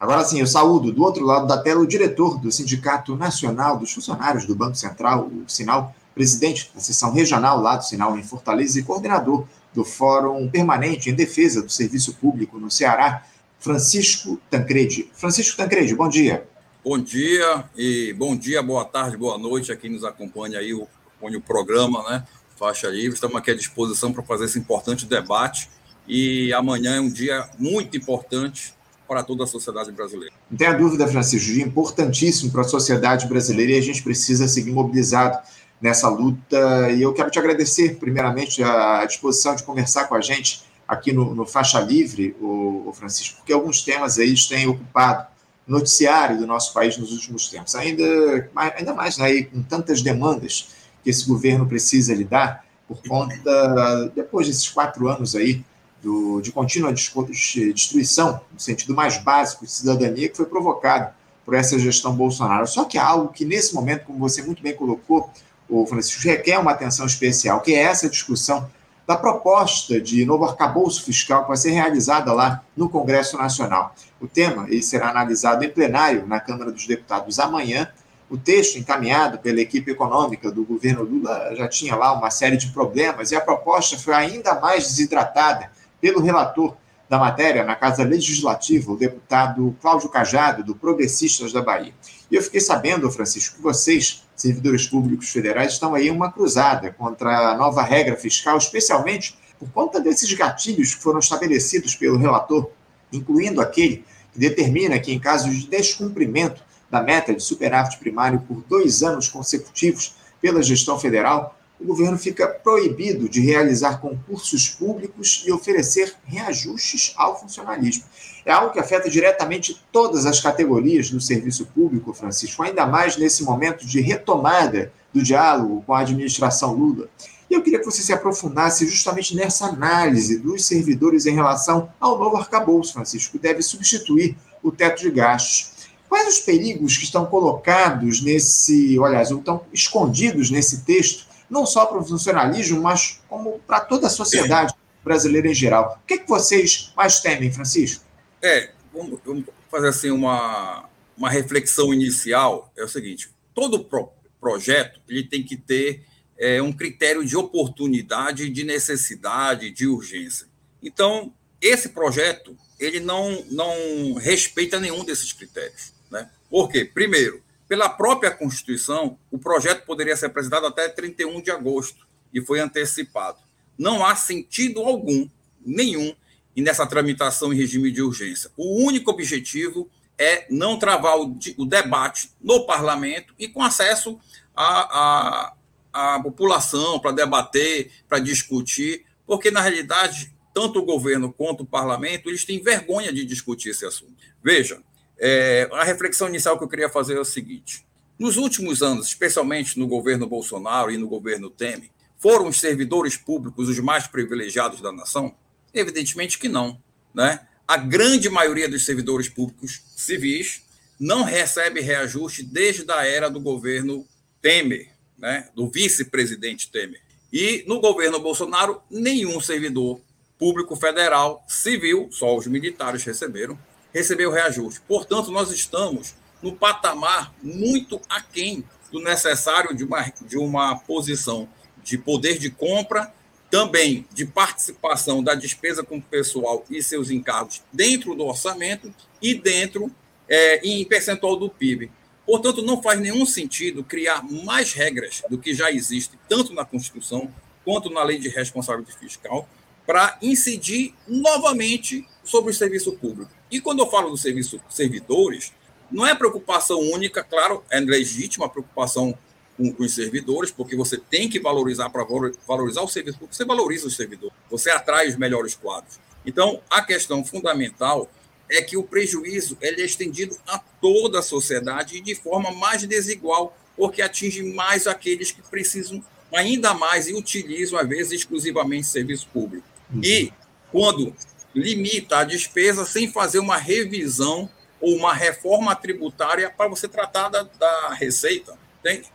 Agora sim, eu saúdo do outro lado da tela o diretor do Sindicato Nacional dos Funcionários do Banco Central, o Sinal, presidente da seção regional lá do Sinal em Fortaleza e coordenador do Fórum Permanente em Defesa do Serviço Público no Ceará, Francisco Tancredi. Francisco Tancredi, bom dia. Bom dia e bom dia, boa tarde, boa noite a quem nos acompanha aí, acompanha o programa, né? Faixa Livre. Estamos aqui à disposição para fazer esse importante debate e amanhã é um dia muito importante para toda a sociedade brasileira. Não tenha dúvida, Francisco, dia importantíssimo para a sociedade brasileira e a gente precisa seguir mobilizado nessa luta. E eu quero te agradecer, primeiramente, a disposição de conversar com a gente aqui no, no Faixa Livre, o, o, Francisco, porque alguns temas aí têm ocupado o noticiário do nosso país nos últimos tempos, ainda, ainda mais né, com tantas demandas que esse governo precisa lidar por conta, depois desses quatro anos aí, do, de contínua destruição, no sentido mais básico de cidadania, que foi provocado por essa gestão Bolsonaro. Só que há algo que, nesse momento, como você muito bem colocou, o Francisco, requer uma atenção especial, que é essa discussão da proposta de novo arcabouço fiscal que vai ser realizada lá no Congresso Nacional. O tema ele será analisado em plenário na Câmara dos Deputados amanhã. O texto encaminhado pela equipe econômica do governo Lula já tinha lá uma série de problemas e a proposta foi ainda mais desidratada pelo relator da matéria na Casa Legislativa, o deputado Cláudio Cajado, do Progressistas da Bahia. E eu fiquei sabendo, Francisco, que vocês, servidores públicos federais, estão aí em uma cruzada contra a nova regra fiscal, especialmente por conta desses gatilhos que foram estabelecidos pelo relator, incluindo aquele que determina que, em caso de descumprimento da meta de superávit primário por dois anos consecutivos pela gestão federal, o governo fica proibido de realizar concursos públicos e oferecer reajustes ao funcionalismo. É algo que afeta diretamente todas as categorias do serviço público, Francisco, ainda mais nesse momento de retomada do diálogo com a administração Lula. E eu queria que você se aprofundasse justamente nessa análise dos servidores em relação ao novo arcabouço, Francisco, que deve substituir o teto de gastos. Quais os perigos que estão colocados nesse, olha, estão escondidos nesse texto não só para o funcionalismo, mas como para toda a sociedade brasileira em geral. O que, é que vocês mais temem, Francisco? É, vamos, vamos fazer assim uma, uma reflexão inicial. É o seguinte: todo pro, projeto ele tem que ter é, um critério de oportunidade, de necessidade, de urgência. Então, esse projeto ele não, não respeita nenhum desses critérios. Né? Por quê? Primeiro, pela própria Constituição, o projeto poderia ser apresentado até 31 de agosto e foi antecipado. Não há sentido algum, nenhum, nessa tramitação em regime de urgência. O único objetivo é não travar o, debate no parlamento e com acesso à, à, à população para debater, para discutir, porque, na realidade, tanto o governo quanto o parlamento eles têm vergonha de discutir esse assunto. Veja, é, a reflexão inicial que eu queria fazer é o seguinte: nos últimos anos, especialmente no governo Bolsonaro e no governo Temer, foram os servidores públicos os mais privilegiados da nação? Evidentemente que não. Né? A grande maioria dos servidores públicos civis não recebe reajuste desde a era do governo Temer, né? do vice-presidente Temer. E no governo Bolsonaro, nenhum servidor público federal civil, só os militares receberam, recebeu reajuste. Portanto, nós estamos no patamar muito aquém do necessário de uma, de uma posição de poder de compra, também de participação da despesa com o pessoal e seus encargos dentro do orçamento e dentro é, em percentual do PIB. Portanto, não faz nenhum sentido criar mais regras do que já existe, tanto na Constituição quanto na Lei de Responsabilidade Fiscal, para incidir novamente sobre o serviço público. E quando eu falo do serviço servidores, não é preocupação única, claro, é legítima a preocupação com, com os servidores, porque você tem que valorizar para valorizar o serviço público, você valoriza os servidores, você atrai os melhores quadros. Então, a questão fundamental é que o prejuízo ele é estendido a toda a sociedade e de forma mais desigual, porque atinge mais aqueles que precisam ainda mais e utilizam, às vezes, exclusivamente serviço público. Uhum. E quando limita a despesa sem fazer uma revisão ou uma reforma tributária para você tratar da, da receita.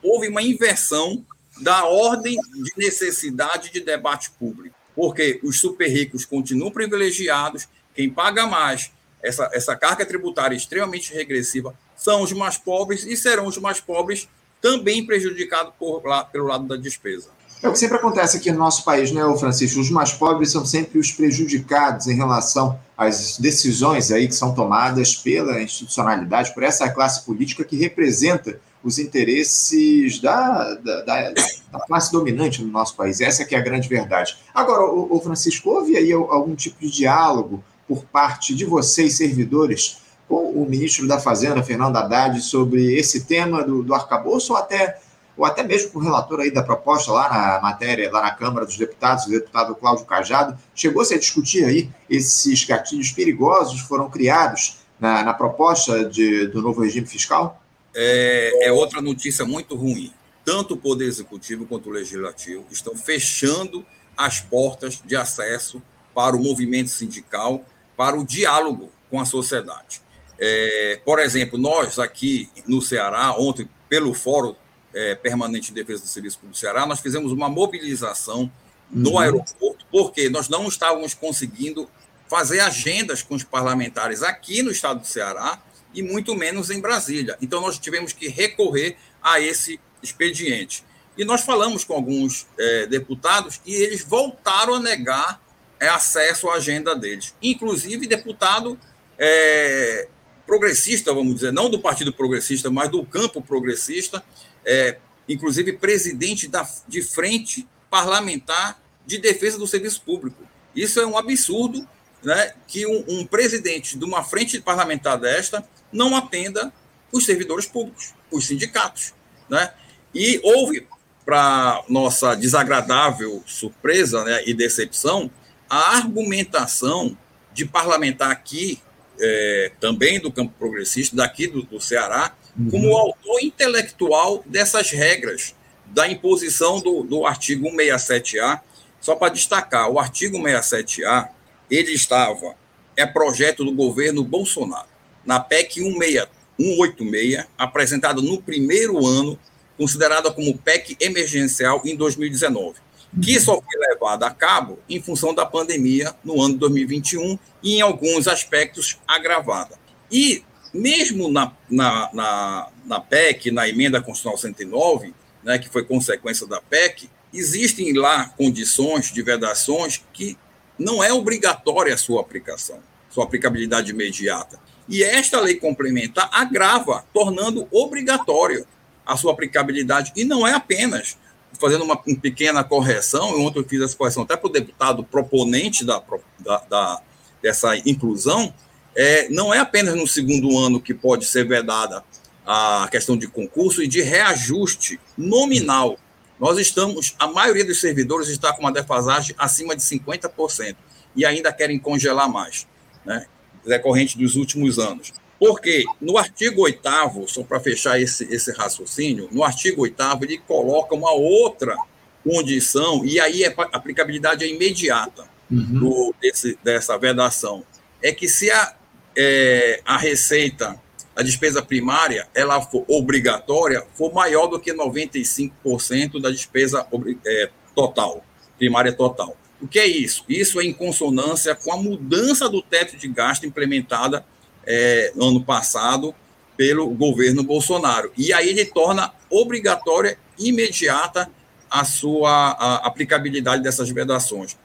Houve uma inversão da ordem de necessidade de debate público, porque os super ricos continuam privilegiados, quem paga mais essa, essa carga tributária extremamente regressiva, são os mais pobres e serão os mais pobres também prejudicados por, lá, pelo lado da despesa. É o que sempre acontece aqui no nosso país, né, Francisco? Os mais pobres são sempre os prejudicados em relação às decisões aí que são tomadas pela institucionalidade, por essa classe política que representa os interesses da, da, da, da classe dominante no nosso país. Essa que é a grande verdade. Agora, o, o Francisco, houve aí algum tipo de diálogo por parte de vocês, servidores, com o ministro da Fazenda, Fernando Haddad, sobre esse tema do, do arcabouço ou até ou até mesmo com o relator aí da proposta lá na matéria, lá na Câmara dos Deputados, o deputado Cláudio Cajado, chegou-se a discutir aí esses gatilhos perigosos que foram criados na, na proposta de, do novo regime fiscal? É, é outra notícia muito ruim. Tanto o Poder Executivo quanto o Legislativo estão fechando as portas de acesso para o movimento sindical, para o diálogo com a sociedade. É, por exemplo, nós aqui no Ceará, ontem, pelo Fórum é, Permanente de Defesa do Serviço Público do Ceará, nós fizemos uma mobilização no uhum. aeroporto, porque nós não estávamos conseguindo fazer agendas com os parlamentares aqui no estado do Ceará e muito menos em Brasília. Então, nós tivemos que recorrer a esse expediente. E nós falamos com alguns é, deputados e eles voltaram a negar é, acesso à agenda deles. Inclusive, deputado é, progressista, vamos dizer, não do Partido Progressista, mas do campo progressista, é, inclusive presidente da, de frente parlamentar de defesa do serviço público. Isso é um absurdo né, que um, um presidente de uma frente parlamentar desta não atenda os servidores públicos, os sindicatos. Né? E houve, para nossa desagradável surpresa né, e decepção, a argumentação de parlamentar aqui, é, também do campo progressista, daqui do, do Ceará, uhum. como autor intelectual dessas regras da imposição do, do artigo 167A. Só para destacar, o artigo 167A, ele estava, é projeto do governo Bolsonaro, na PEC 186, apresentada no primeiro ano, considerada como PEC emergencial em 2019, que só foi levada a cabo em função da pandemia no ano de 2021 e, em alguns aspectos, agravada. E mesmo na, na, na, na PEC, na emenda constitucional 109, né, que foi consequência da PEC, existem lá condições de vedações que não é obrigatória a sua aplicação, sua aplicabilidade imediata. E esta lei complementar agrava, tornando obrigatório a sua aplicabilidade. E não é apenas, fazendo uma, pequena correção, ontem eu fiz essa correção até para o deputado proponente da, da, da, dessa inclusão, é, não é apenas no segundo ano que pode ser vedada a questão de concurso e de reajuste nominal. Nós estamos, a maioria dos servidores está com uma defasagem acima de 50% e ainda querem congelar mais, né? Decorrente dos últimos anos. Porque no artigo 8, só para fechar esse, esse raciocínio, no artigo 8, ele coloca uma outra condição, e aí é, a aplicabilidade é imediata uhum. do, desse, dessa vedação. É que se a é, a receita, a despesa primária, ela for obrigatória, for maior do que 95% da despesa é, total, primária total. O que é isso? Isso é em consonância com a mudança do teto de gasto implementada é, no ano passado pelo governo Bolsonaro. E aí ele torna obrigatória, imediata, a sua a aplicabilidade dessas vedações,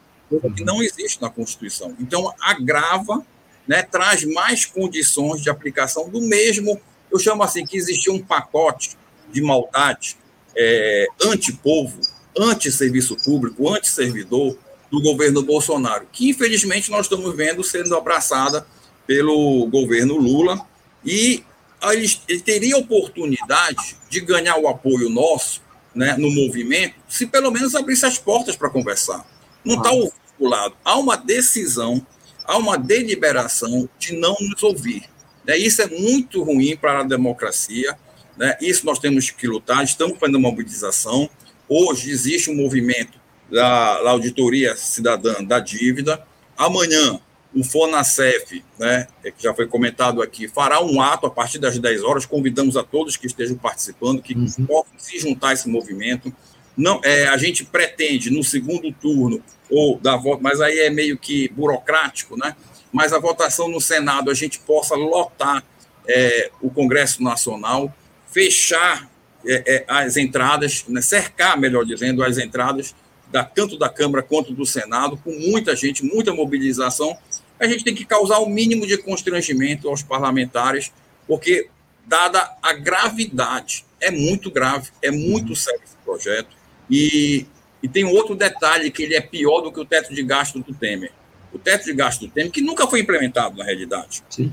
que não existe na Constituição. Então, agrava né, traz mais condições de aplicação do mesmo, eu chamo assim, que existia um pacote de maldade é, anti-povo, anti-serviço público, anti-servidor do governo Bolsonaro, que infelizmente nós estamos vendo sendo abraçada pelo governo Lula, e ele, ele teria oportunidade de ganhar o apoio nosso né, no movimento, se pelo menos abrisse as portas para conversar. Não está ah. vinculado. Há uma decisão há uma deliberação de não nos ouvir. Né? Isso é muito ruim para a democracia. Né? Isso nós temos que lutar. Estamos fazendo uma mobilização. Hoje existe um movimento da, da Auditoria Cidadã da Dívida. Amanhã, o FONACEF, né, é que já foi comentado aqui, fará um ato a partir das 10 horas. Convidamos a todos que estejam participando, que uhum. possam se juntar a esse movimento. Não, é, a gente pretende, no segundo turno, ou da volta, mas aí é meio que burocrático, né? mas a votação no Senado a gente possa lotar é, o Congresso Nacional, fechar é, é, as entradas, né, cercar, melhor dizendo, as entradas da, tanto da Câmara quanto do Senado, com muita gente, muita mobilização. A gente tem que causar o mínimo de constrangimento aos parlamentares, porque, dada a gravidade, é muito grave, é muito sério esse projeto. E, e tem outro detalhe que ele é pior do que o teto de gasto do Temer. O teto de gasto do Temer, que nunca foi implementado na realidade. Sim.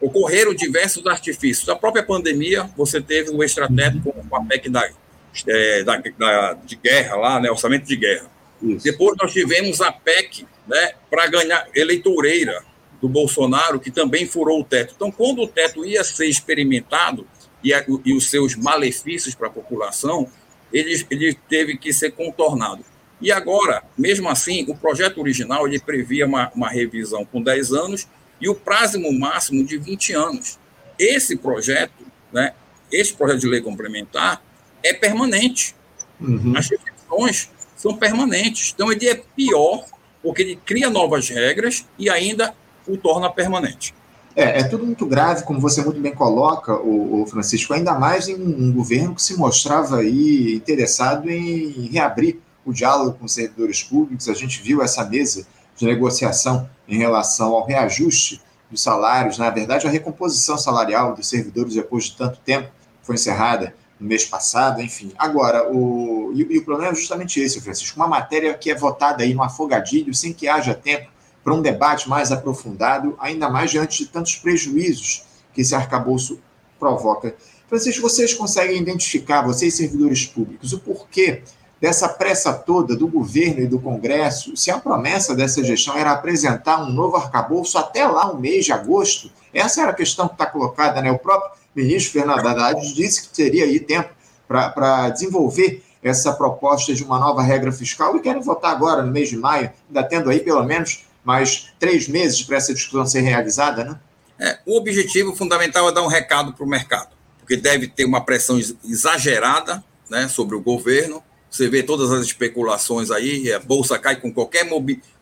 Ocorreram diversos artifícios. A própria pandemia, você teve o extrateto com a PEC da, é, da, da, de guerra lá, né, orçamento de guerra. Isso. Depois nós tivemos a PEC né, para ganhar eleitoreira do Bolsonaro, que também furou o teto. Então, quando o teto ia ser experimentado e, a, e os seus malefícios para a população, ele, ele teve que ser contornado. E agora, mesmo assim, o projeto original ele previa uma, uma revisão com 10 anos e o prazo máximo de 20 anos. Esse projeto, né, esse projeto de lei complementar, é permanente. Uhum. As restrições são permanentes. Então, ele é pior, porque ele cria novas regras e ainda o torna permanente. É, é tudo muito grave, como você muito bem coloca, o, o Francisco, ainda mais em um governo que se mostrava aí interessado em reabrir o diálogo com os servidores públicos. A gente viu essa mesa de negociação em relação ao reajuste dos salários, na verdade, a recomposição salarial dos servidores depois de tanto tempo foi encerrada no mês passado, enfim. Agora, o, e, e, o problema é justamente esse, Francisco, uma matéria que é votada aí no afogadilho, sem que haja tempo para um debate mais aprofundado, ainda mais diante de tantos prejuízos que esse arcabouço provoca. Francisco, vocês conseguem identificar, vocês servidores públicos, o porquê dessa pressa toda do governo e do Congresso, se a promessa dessa gestão era apresentar um novo arcabouço até lá, o mês de agosto, essa era a questão que está colocada, né? O próprio ministro Fernando Haddad disse que teria aí tempo para desenvolver essa proposta de uma nova regra fiscal e querem votar agora, no mês de maio, ainda tendo aí pelo menos mais três meses para essa discussão ser realizada, né? É, o objetivo fundamental é dar um recado para o mercado, porque deve ter uma pressão exagerada né, sobre o governo. Você vê todas as especulações aí, a bolsa cai com qualquer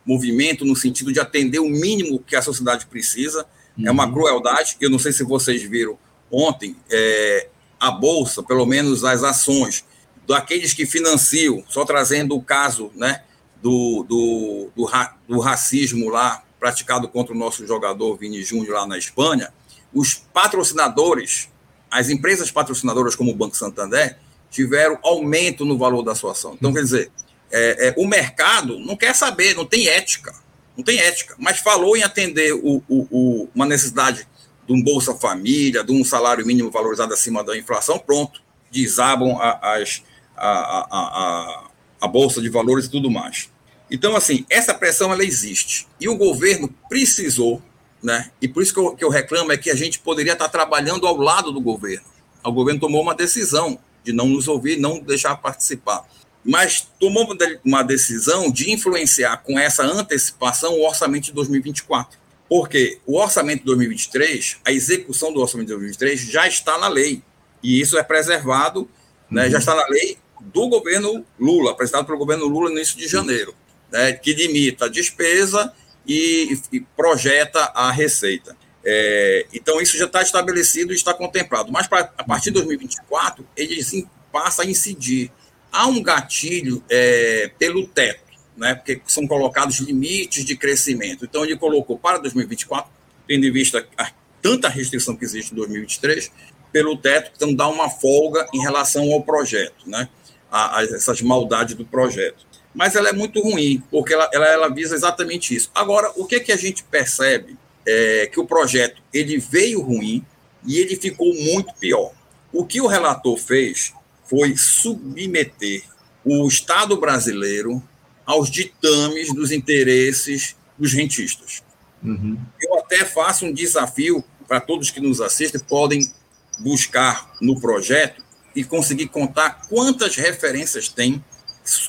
movimento no sentido de atender o mínimo que a sociedade precisa. Uhum. É uma uhum. crueldade. Eu não sei se vocês viram ontem, é, a Bolsa, pelo menos as ações daqueles que financiam, só trazendo o caso né, do, do, do, do racismo lá praticado contra o nosso jogador Vini Júnior lá na Espanha, os patrocinadores, as empresas patrocinadoras como o Banco Santander, tiveram aumento no valor da sua ação. Então, quer dizer, é, é, o mercado não quer saber, não tem ética, não tem ética, mas falou em atender o, o, o, uma necessidade de um Bolsa Família, de um salário mínimo valorizado acima da inflação, pronto, desabam a, as, a, a, a, Bolsa de Valores e tudo mais. Então, assim, essa pressão ela existe. E o governo precisou, né? E por isso que eu, que eu reclamo é que a gente poderia estar trabalhando ao lado do governo. O governo tomou uma decisão de não nos ouvir, não deixar participar. Mas tomou uma decisão de influenciar com essa antecipação o orçamento de 2024. Porque o orçamento de 2023, a execução do orçamento de 2023 já está na lei. E isso é preservado, né, uhum. já está na lei do governo Lula, apresentado pelo governo Lula no início de janeiro, né, que limita a despesa e, e projeta a receita. É, então, isso já está estabelecido e está contemplado. Mas, pra, a partir de 2024, ele passa a incidir. Há um gatilho é, pelo teto né, porque são colocados limites de crescimento. Então, ele colocou para 2024, tendo em vista a, tanta restrição que existe em 2023, pelo teto, então dá uma folga em relação ao projeto, né, a, a essas maldades do projeto. Mas ela é muito ruim, porque ela, ela, ela visa exatamente isso. Agora, o que, que a gente percebe é que o projeto ele veio ruim e ele ficou muito pior. O que o relator fez foi submeter o Estado brasileiro aos ditames dos interesses dos rentistas. Uhum. Eu até faço um desafio para todos que nos assistem, podem buscar no projeto e conseguir contar quantas referências tem,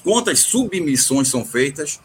quantas submissões são feitas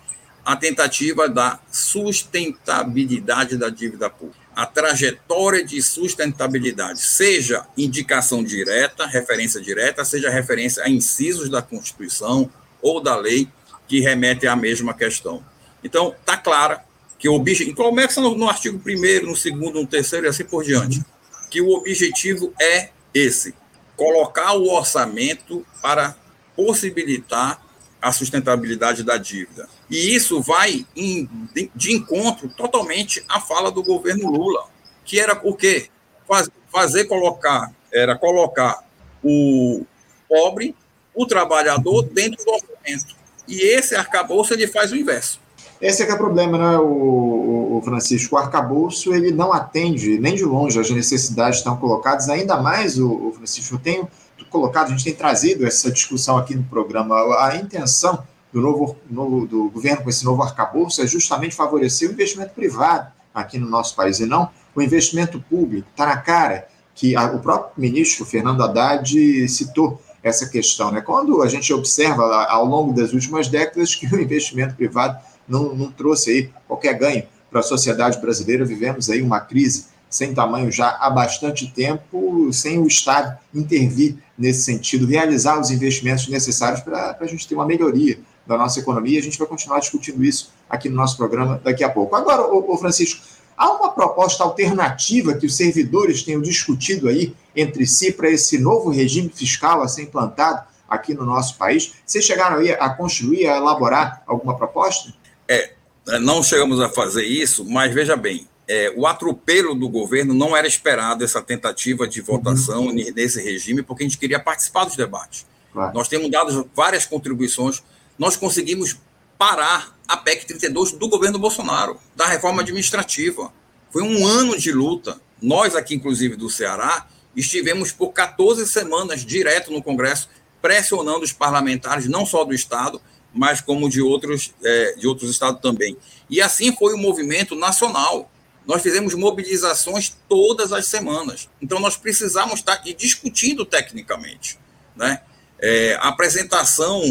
à tentativa da sustentabilidade da dívida pública. A trajetória de sustentabilidade, seja indicação direta, referência direta, seja referência a incisos da Constituição ou da lei, que remete à mesma questão. Então, está clara que o objetivo, começa no, no artigo 1 no segundo, no terceiro e assim por diante, que o objetivo é esse, colocar o orçamento para possibilitar a sustentabilidade da dívida. E isso vai em, de, de, encontro totalmente à fala do governo Lula, que era o quê? Faz, fazer colocar, era colocar o pobre, o trabalhador dentro do orçamento. E esse arcabouço ele faz o inverso. Esse é que é o problema, né, o, o, Francisco? O arcabouço ele não atende nem de longe as necessidades que estão colocadas, ainda mais, o, o Francisco, eu tenho colocado, a gente tem trazido essa discussão aqui no programa, a intenção do novo, novo do governo com esse novo arcabouço é justamente favorecer o investimento privado aqui no nosso país e não o investimento público. Está na cara que a, o próprio ministro Fernando Haddad citou essa questão. Né? Quando a gente observa ao longo das últimas décadas que o investimento privado não, não trouxe aí qualquer ganho para a sociedade brasileira, vivemos aí uma crise sem tamanho já há bastante tempo, sem o Estado intervir nesse sentido, realizar os investimentos necessários para a gente ter uma melhoria da nossa economia. A gente vai continuar discutindo isso aqui no nosso programa daqui a pouco. Agora, ô, ô Francisco, há uma proposta alternativa que os servidores tenham discutido aí entre si para esse novo regime fiscal a ser implantado aqui no nosso país? Vocês chegaram aí a construir, a elaborar alguma proposta? É, não chegamos a fazer isso, mas veja bem, é, o atropelo do governo não era esperado, essa tentativa de votação uhum. nesse regime, porque a gente queria participar dos debates. Claro. Nós temos dado várias contribuições, nós conseguimos parar a PEC 32 do governo Bolsonaro, da reforma administrativa. Foi um ano de luta. Nós, aqui, inclusive, do Ceará, estivemos por 14 semanas direto no Congresso, pressionando os parlamentares, não só do Estado, mas como de outros, é, de outros estados também. E assim foi o movimento nacional. Nós fizemos mobilizações todas as semanas. Então, nós precisamos estar discutindo tecnicamente. Né? É, a apresentação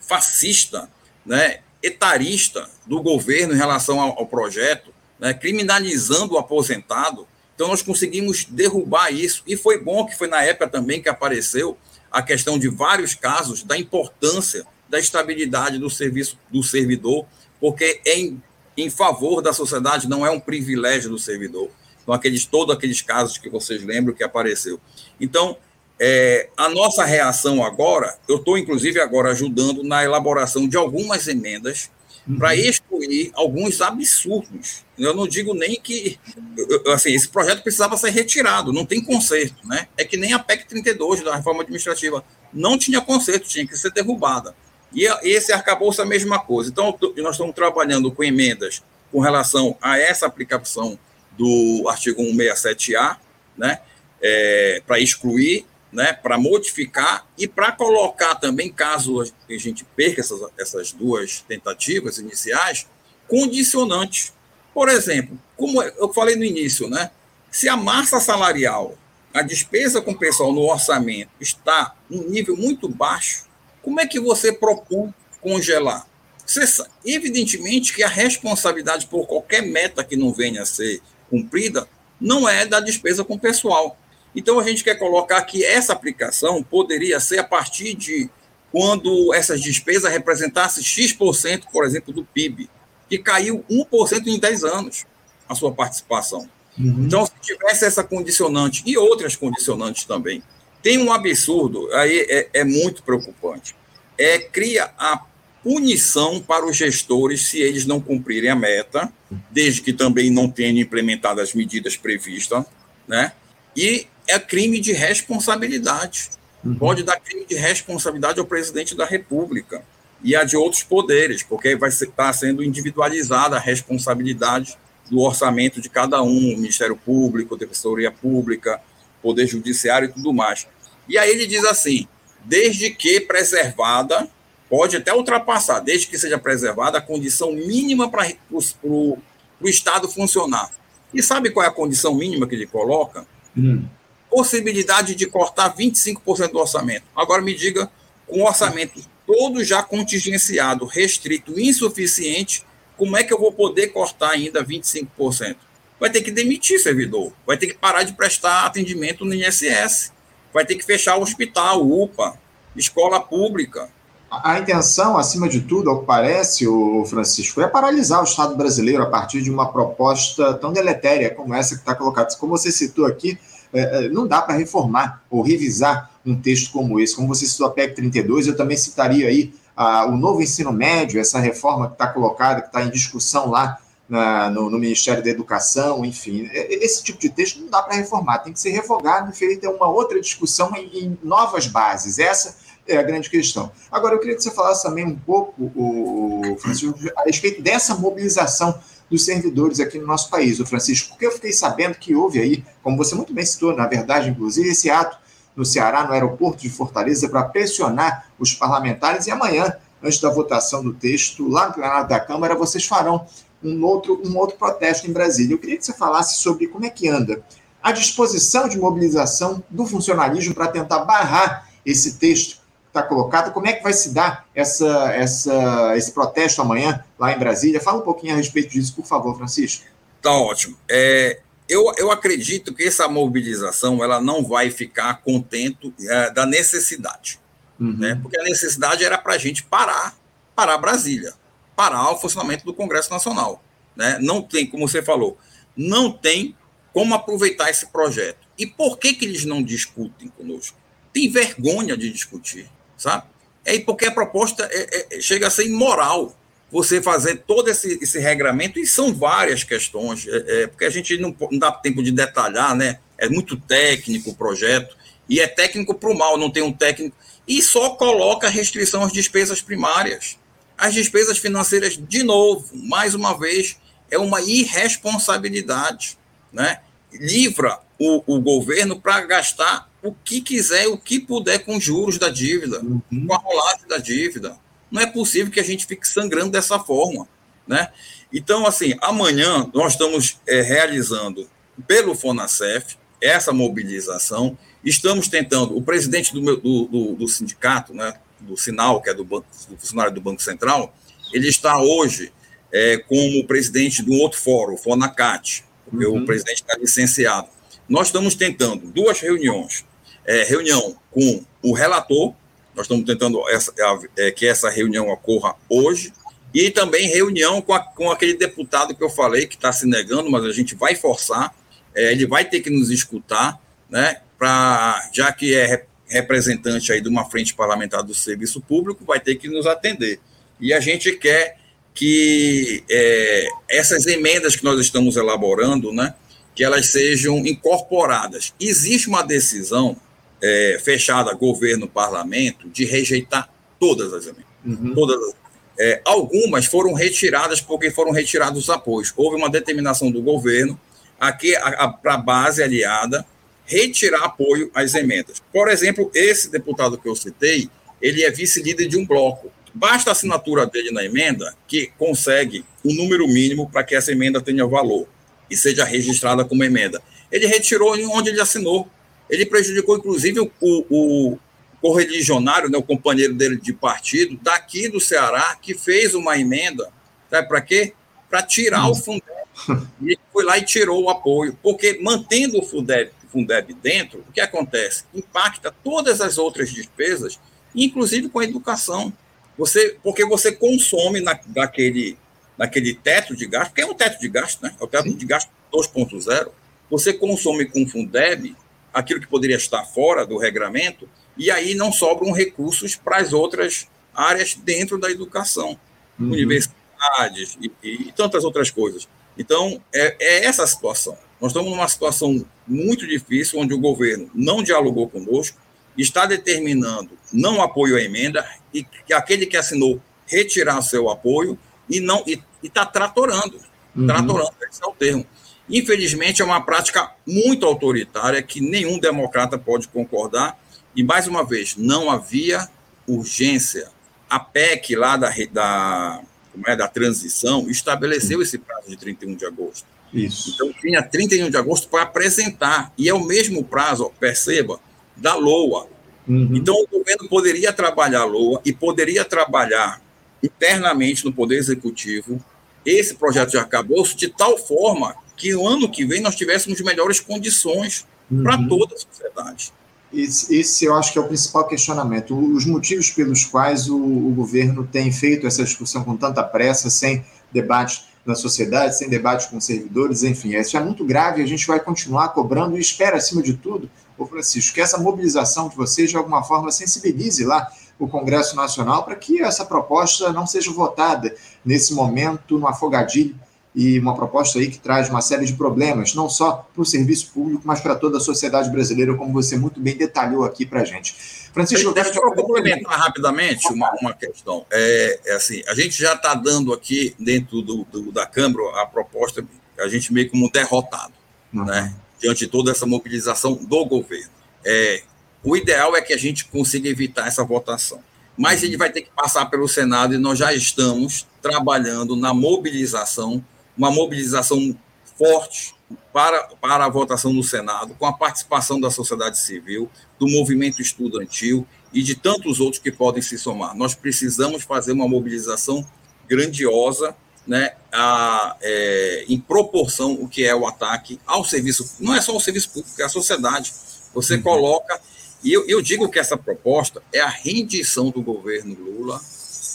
fascista, né, etarista do governo em relação ao, ao projeto, né, criminalizando o aposentado. Então, nós conseguimos derrubar isso. E foi bom que foi na época também que apareceu a questão de vários casos da importância da estabilidade do serviço do servidor, porque é em em favor da sociedade, não é um privilégio do servidor. Então, aqueles, todos aqueles casos que vocês lembram que apareceu. Então, é, a nossa reação agora, eu estou, inclusive, agora ajudando na elaboração de algumas emendas uhum. para excluir alguns absurdos. Eu não digo nem que. Assim, esse projeto precisava ser retirado, não tem conserto. Né? É que nem a PEC 32 da reforma administrativa. Não tinha conserto, tinha que ser derrubada. E esse arcabouço é a mesma coisa. Então, nós estamos trabalhando com emendas com relação a essa aplicação do artigo 167A, né, é, para excluir, né, para modificar e para colocar também, caso a gente perca essas, essas duas tentativas iniciais, condicionantes. Por exemplo, como eu falei no início, né, se a massa salarial, a despesa com o pessoal no orçamento está em um nível muito baixo, como é que você propõe congelar? Você evidentemente que a responsabilidade por qualquer meta que não venha a ser cumprida não é da despesa com o pessoal. Então a gente quer colocar que essa aplicação poderia ser a partir de quando essas despesas representassem X%, por exemplo, do PIB, que caiu 1% em 10 anos a sua participação. Uhum. Então, se tivesse essa condicionante e outras condicionantes também, tem um absurdo, aí é, é muito preocupante. É cria a punição para os gestores se eles não cumprirem a meta, desde que também não tenham implementado as medidas previstas, né? E é crime de responsabilidade. Uhum. Pode dar crime de responsabilidade ao presidente da República e a de outros poderes, porque vai estar tá sendo individualizada a responsabilidade do orçamento de cada um, Ministério Público, Defensoria Pública, Poder Judiciário e tudo mais. E aí ele diz assim: desde que preservada, pode até ultrapassar, desde que seja preservada a condição mínima para o Estado funcionar. E sabe qual é a condição mínima que ele coloca? Hum. Possibilidade de cortar 25% do orçamento. Agora me diga, com o orçamento todo já contingenciado, restrito, insuficiente, como é que eu vou poder cortar ainda 25%? Vai ter que demitir servidor, vai ter que parar de prestar atendimento no INSS vai ter que fechar o hospital, UPA, escola pública. A intenção, acima de tudo, ao que parece, o Francisco, é paralisar o Estado brasileiro a partir de uma proposta tão deletéria como essa que está colocada. Como você citou aqui, não dá para reformar ou revisar um texto como esse. Como você citou a PEC 32, eu também citaria aí o novo ensino médio, essa reforma que está colocada, que está em discussão lá na, no, no, Ministério da Educação, enfim. Esse tipo de texto não dá para reformar, tem que ser revogado e feita uma outra discussão em, em novas bases. Essa é a grande questão. Agora, eu queria que você falasse também um pouco, o, Francisco, a respeito dessa mobilização dos servidores aqui no nosso país, o Francisco, porque eu fiquei sabendo que houve aí, como você muito bem citou, na verdade, inclusive, esse ato no Ceará, no aeroporto de Fortaleza, para pressionar os parlamentares, e amanhã, antes da votação do texto, lá no plenário da Câmara, vocês farão um outro, um outro protesto em Brasília. Eu queria que você falasse sobre como é que anda a disposição de mobilização do funcionalismo para tentar barrar esse texto está colocado. Como é que vai se dar essa, essa, esse protesto amanhã lá em Brasília? Fala um pouquinho a respeito disso, por favor, Francisco. Tá ótimo. É, eu, eu acredito que essa mobilização ela não vai ficar contento é, da necessidade. Uhum. Né? Porque a necessidade era para a gente parar, parar Brasília, parar o funcionamento do Congresso Nacional. Né? Não tem, como você falou, não tem como aproveitar esse projeto. E por que, que eles não discutem conosco? Tem vergonha de discutir sabe? É porque a proposta é, é, chega a ser imoral você fazer todo esse, esse regramento, e são várias questões, é, é, porque a gente não, não, dá tempo de detalhar, né? É muito técnico o projeto, e é técnico para o mal, não tem um técnico, e só coloca restrição às despesas primárias. As despesas financeiras, de novo, mais uma vez, é uma irresponsabilidade, né? Livra o, o governo para gastar o que quiser, o que puder com juros da dívida, uhum. com a rolagem da dívida. Não é possível que a gente fique sangrando dessa forma, né? Então, assim, amanhã nós estamos é, realizando pelo Fonacef essa mobilização. Estamos tentando, o presidente do, meu, do, do, do, sindicato, né, do Sinal, que é do, banco, do funcionário do Banco Central, ele está hoje é, como presidente de um outro fórum, o Fonacat, porque uhum. o presidente está licenciado. Nós estamos tentando duas reuniões é, reunião com o relator, nós estamos tentando essa, é, que essa reunião ocorra hoje, e também reunião com, a, com aquele deputado que eu falei, que está se negando, mas a gente vai forçar, é, ele vai ter que nos escutar, né, pra, já que é representante aí de uma frente parlamentar do serviço público, vai ter que nos atender. E a gente quer que é, essas emendas que nós estamos elaborando, né, que elas sejam incorporadas. Existe uma decisão é, fechada governo-parlamento de rejeitar todas as emendas. Uhum. Todas as, é, algumas foram retiradas porque foram retirados os apoios. Houve uma determinação do governo aqui para a base aliada retirar apoio às emendas. Por exemplo, esse deputado que eu citei, ele é vice-líder de um bloco. Basta a assinatura dele na emenda que consegue o um número mínimo para que essa emenda tenha valor e seja registrada como emenda. Ele retirou onde ele assinou. Ele prejudicou, inclusive, o, o correligionário, né, o companheiro dele de partido, daqui do Ceará, que fez uma emenda, sabe para quê? Para tirar o Fundeb. E ele foi lá e tirou o apoio. Porque mantendo o Fundeb, Fundeb dentro, o que acontece? Impacta todas as outras despesas, inclusive com a educação. Você, porque você consome na, naquele, naquele teto de gasto, que é um teto de gasto, né? É o teto Sim. de gasto 2.0. Você consome com Fundeb aquilo que poderia estar fora do regramento, e aí não sobram recursos para as outras áreas dentro da educação, uhum. universidades e, e, tantas outras coisas. Então, é, é essa a situação. Nós estamos numa situação muito difícil, onde o governo não dialogou conosco, está determinando não apoio à emenda, e que aquele que assinou retirar seu apoio e não e está tratorando. Uhum. Tratorando, esse é o termo. Infelizmente, é uma prática muito autoritária que nenhum democrata pode concordar. E, mais uma vez, não havia urgência. A PEC lá da, da, como é, da transição estabeleceu esse prazo de 31 de agosto. Isso. Então, tinha 31 de agosto para apresentar. E é o mesmo prazo, perceba, da LOA. Uhum. Então, o governo poderia trabalhar a LOA e poderia trabalhar internamente no Poder Executivo esse projeto de arcabouço de tal forma que o ano que vem nós tivéssemos melhores condições uhum. para toda a sociedade. esse, esse, eu acho que é o principal questionamento. Os motivos pelos quais o, o, governo tem feito essa discussão com tanta pressa, sem debate na sociedade, sem debate com servidores, enfim, isso é muito grave. A gente vai continuar cobrando e espera, acima de tudo, o Francisco, que essa mobilização de vocês, de alguma forma, sensibilize lá o Congresso Nacional para que essa proposta não seja votada nesse momento no afogadilho e uma proposta aí que traz uma série de problemas, não só para o serviço público, mas para toda a sociedade brasileira, como você muito bem detalhou aqui para a gente. Francisco, Deixa eu complementar rapidamente uma, uma questão. É, é, assim, a gente já está dando aqui, dentro do, do, da Câmara, a proposta, a gente meio como derrotado, uhum. né, diante de toda essa mobilização do governo. É, o ideal é que a gente consiga evitar essa votação. Mas ele vai ter que passar pelo Senado e nós já estamos trabalhando na mobilização uma mobilização forte para, para a votação no Senado, com a participação da sociedade civil, do movimento estudantil e de tantos outros que podem se somar. Nós precisamos fazer uma mobilização grandiosa, né, a, é, em proporção o que é o ataque ao serviço, não é só o serviço público, é a sociedade. Você uhum. coloca, e eu, eu digo que essa proposta é a rendição do governo Lula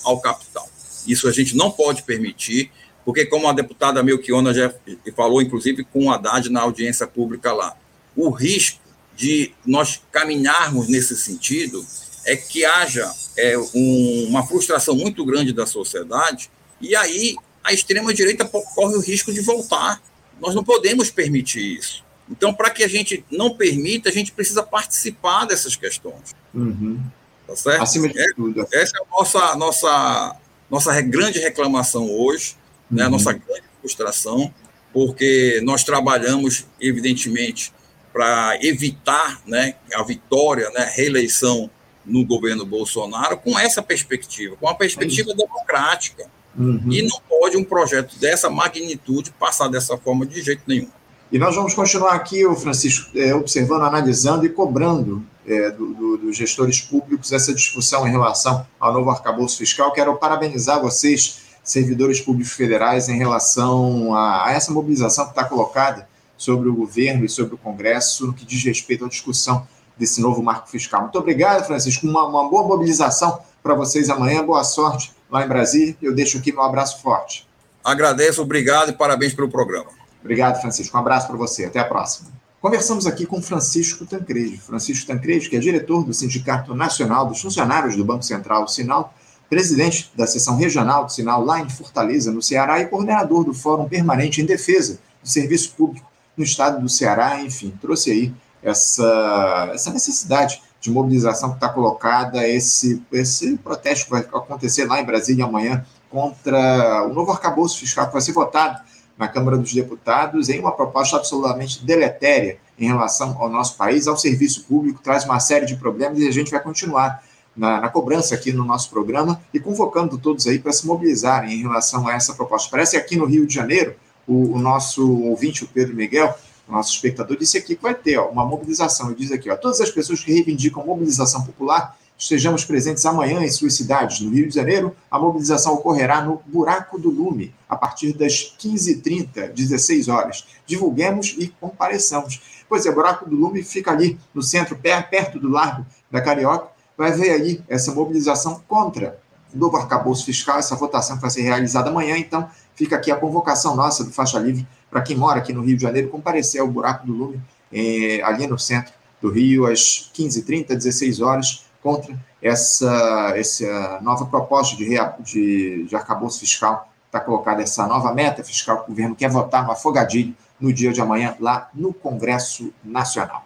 ao capital. Isso a gente não pode permitir porque, como a deputada Melchiona já falou, inclusive com o Haddad na audiência pública lá, o risco de nós caminharmos nesse sentido é que haja é, um, uma frustração muito grande da sociedade, e aí a extrema-direita corre o risco de voltar. Nós não podemos permitir isso. Então, para que a gente não permita, a gente precisa participar dessas questões. Uhum. Tá certo? Acima de é, tudo. Essa é a nossa, nossa, nossa grande reclamação hoje né, a nossa grande frustração, porque nós trabalhamos, evidentemente, para evitar né, a vitória, né, reeleição no governo Bolsonaro com essa perspectiva, com a perspectiva é democrática. Uhum. E não pode um projeto dessa magnitude passar dessa forma de jeito nenhum. E nós vamos continuar aqui, o Francisco, é, observando, analisando e cobrando é, do, do, dos gestores públicos essa discussão em relação ao novo arcabouço fiscal. Quero parabenizar vocês servidores públicos federais em relação a, a essa mobilização que está colocada sobre o governo e sobre o Congresso no que diz respeito à discussão desse novo marco fiscal. Muito obrigado, Francisco. Uma, uma boa mobilização para vocês amanhã. Boa sorte lá em Brasília. Eu deixo aqui meu abraço forte. Agradeço, obrigado e parabéns pelo programa. Obrigado, Francisco. Um abraço para você. Até a próxima. Conversamos aqui com Francisco Tancredo. Francisco Tancredo, que é diretor do Sindicato Nacional dos Funcionários do Banco Central, o Sinal, presidente da seção regional do Sinal lá em Fortaleza, no Ceará, e coordenador do Fórum Permanente em Defesa do Serviço Público no estado do Ceará, enfim, trouxe aí essa, essa necessidade de mobilização que está colocada, esse, esse protesto que vai acontecer lá em Brasília amanhã contra o novo arcabouço fiscal que vai ser votado na Câmara dos Deputados em uma proposta absolutamente deletéria em relação ao nosso país, ao serviço público, traz uma série de problemas e a gente vai continuar na, na, cobrança aqui no nosso programa e convocando todos aí para se mobilizarem em relação a essa proposta. Parece que aqui no Rio de Janeiro, o, o nosso ouvinte, o Pedro Miguel, o nosso espectador, disse aqui que vai ter ó, uma mobilização. Ele diz aqui, ó, todas as pessoas que reivindicam mobilização popular estejamos presentes amanhã em suas cidades. No Rio de Janeiro, a mobilização ocorrerá no Buraco do Lume, a partir das 15h30, 16 horas. Divulguemos e compareçamos. Pois é, Buraco do Lume fica ali no centro, perto do Largo da Carioca, vai haver aí essa mobilização contra o novo arcabouço fiscal, essa votação que vai ser realizada amanhã. Então, fica aqui a convocação nossa do Faixa Livre para quem mora aqui no Rio de Janeiro comparecer ao Buraco do Lume, eh, ali no centro do Rio, às 15h30, 16 horas, contra essa, essa nova proposta de, de, de arcabouço fiscal. Está colocada essa nova meta fiscal que o governo quer votar no afogadilho no dia de amanhã, lá no Congresso Nacional.